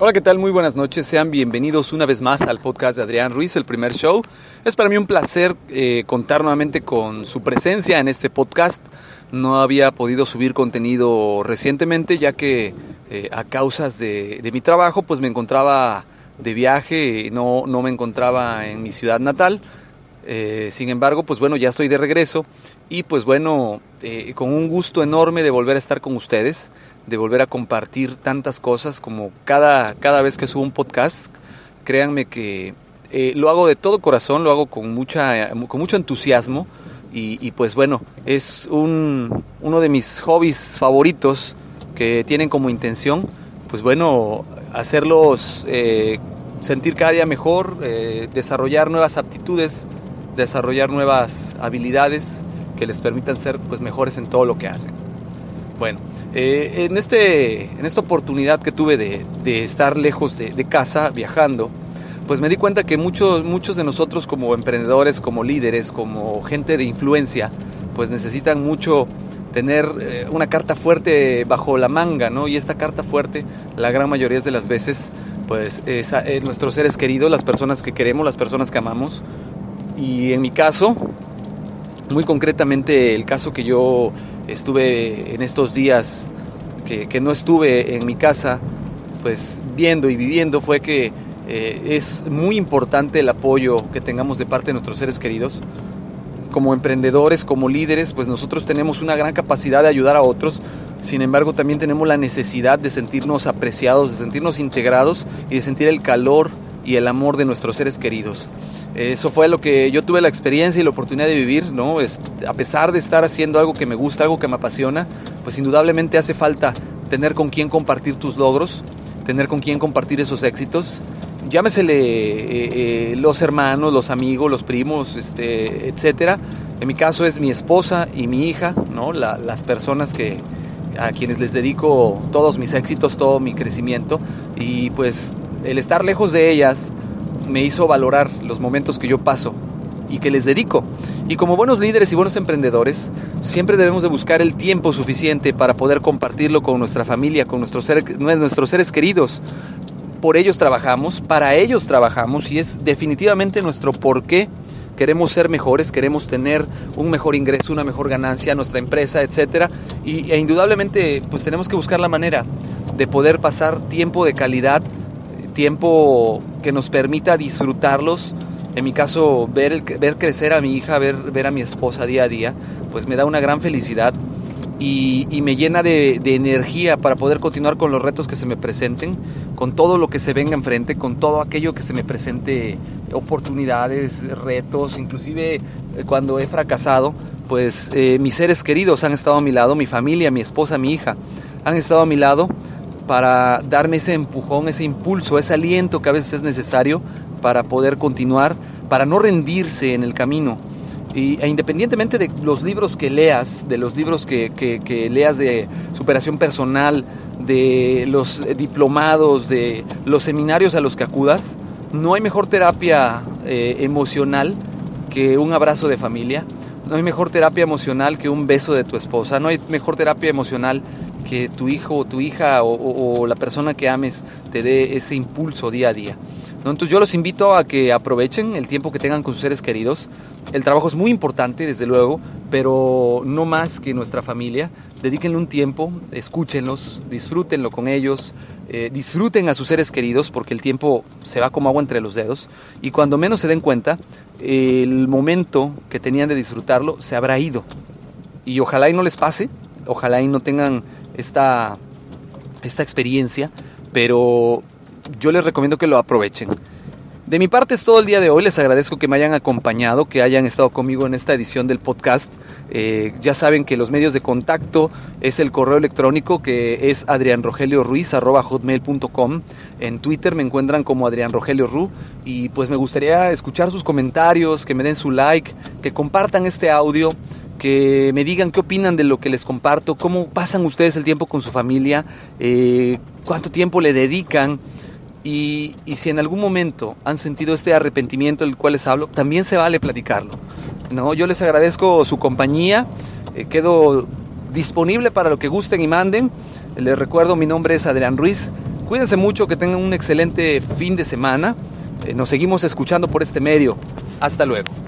Hola, ¿qué tal? Muy buenas noches. Sean bienvenidos una vez más al podcast de Adrián Ruiz, el primer show. Es para mí un placer eh, contar nuevamente con su presencia en este podcast. No había podido subir contenido recientemente ya que eh, a causas de, de, mi trabajo pues me encontraba de viaje, no, no me encontraba en mi ciudad natal. Eh, sin embargo, pues bueno, ya estoy de regreso y pues bueno, eh, con un gusto enorme de volver a estar con ustedes, de volver a compartir tantas cosas como cada, cada vez que subo un podcast. Créanme que eh, lo hago de todo corazón, lo hago con, mucha, con mucho entusiasmo y, y pues bueno, es un, uno de mis hobbies favoritos que tienen como intención, pues bueno, hacerlos sentir cada día mejor, desarrollar nuevas aptitudes, desarrollar nuevas habilidades que les permitan ser pues, mejores en todo lo que hacen. Bueno, eh, en, este, en esta oportunidad que tuve de, estar lejos de, casa, viajando, pues me di cuenta que muchos, muchos de nosotros como emprendedores, como líderes, como gente de influencia, pues necesitan mucho tener eh, una carta fuerte bajo la manga, ¿no? Y esta carta fuerte, la gran mayoría de las veces, pues es, es nuestros seres queridos, las personas que queremos, las personas que amamos. Y en mi caso, muy concretamente el caso que yo estuve en estos días, que, no estuve en mi casa, pues viendo y viviendo, fue que eh, es muy importante el apoyo que tengamos de parte de nuestros seres queridos como emprendedores, como líderes, pues nosotros tenemos una gran capacidad de ayudar a otros. Sin embargo, también tenemos la necesidad de sentirnos apreciados, de sentirnos integrados y de sentir el calor y el amor de nuestros seres queridos. Eso fue lo que yo tuve la experiencia y la oportunidad de vivir, ¿no? A pesar de estar haciendo algo que me gusta, algo que me apasiona, pues indudablemente hace falta tener con quién compartir tus logros, tener con quién compartir esos éxitos llámesele eh, eh, los hermanos, los amigos, los primos, este, etcétera. En mi caso es mi esposa y mi hija, ¿no? La, las personas que a quienes les dedico todos mis éxitos, todo mi crecimiento y pues el estar lejos de ellas me hizo valorar los momentos que yo paso y que les dedico. Y como buenos líderes y buenos emprendedores, siempre debemos de buscar el tiempo suficiente para poder compartirlo con nuestra familia, con nuestros seres, nuestros seres queridos, por ellos trabajamos, para ellos trabajamos y es definitivamente nuestro por qué queremos ser mejores, queremos tener un mejor ingreso, una mejor ganancia nuestra empresa, etcétera, y e indudablemente pues tenemos que buscar la manera de poder pasar tiempo de calidad, tiempo que nos permita disfrutarlos. En mi caso, ver, ver crecer a mi hija, ver, ver a mi esposa día a día, pues me da una gran felicidad y, y me llena de, de, energía para poder continuar con los retos que se me presenten, con todo lo que se venga enfrente, con todo aquello que se me presente, oportunidades, retos, inclusive eh, cuando he fracasado, pues eh, mis seres queridos han estado a mi lado, mi familia, mi esposa, mi hija, han estado a mi lado para darme ese empujón, ese impulso, ese aliento que a veces es necesario para poder continuar, para no rendirse en el camino. Y, e independientemente de los libros que leas, de los libros que, que, leas de superación personal, de los diplomados, de los seminarios a los que acudas, no hay mejor terapia eh, emocional que un abrazo de familia, no hay mejor terapia emocional que un beso de tu esposa, no hay mejor terapia emocional que tu hijo o tu hija o, la persona que ames te dé ese impulso día a día. ¿no? Entonces yo los invito a que aprovechen el tiempo que tengan con sus seres queridos. El trabajo es muy importante, desde luego, pero no más que nuestra familia. Dedíquenle un tiempo, escúchenlos, disfrútenlo con ellos, eh, disfruten a sus seres queridos porque el tiempo se va como agua entre los dedos y cuando menos se den cuenta, el momento que tenían de disfrutarlo se habrá ido. Y ojalá y no les pase, ojalá y no tengan esta, esta experiencia, pero yo les recomiendo que lo aprovechen. De mi parte es todo el día de hoy. Les agradezco que me hayan acompañado, que hayan estado conmigo en esta edición del podcast. Eh, ya saben que los medios de contacto es el correo electrónico que es adrianrogelioruiz.com. En Twitter me encuentran como Adrián Ru. Y pues me gustaría escuchar sus comentarios, que me den su like, que compartan este audio que me digan qué opinan de lo que les comparto, cómo pasan ustedes el tiempo con su familia, eh, cuánto tiempo le dedican. Y, si en algún momento han sentido este arrepentimiento del cual les hablo, también se vale platicarlo. ¿no? Yo les agradezco su compañía, eh, quedo disponible para lo que gusten y manden. Les recuerdo, mi nombre es Adrián Ruiz. Cuídense mucho, que tengan un excelente fin de semana. Eh, nos seguimos escuchando por este medio. Hasta luego.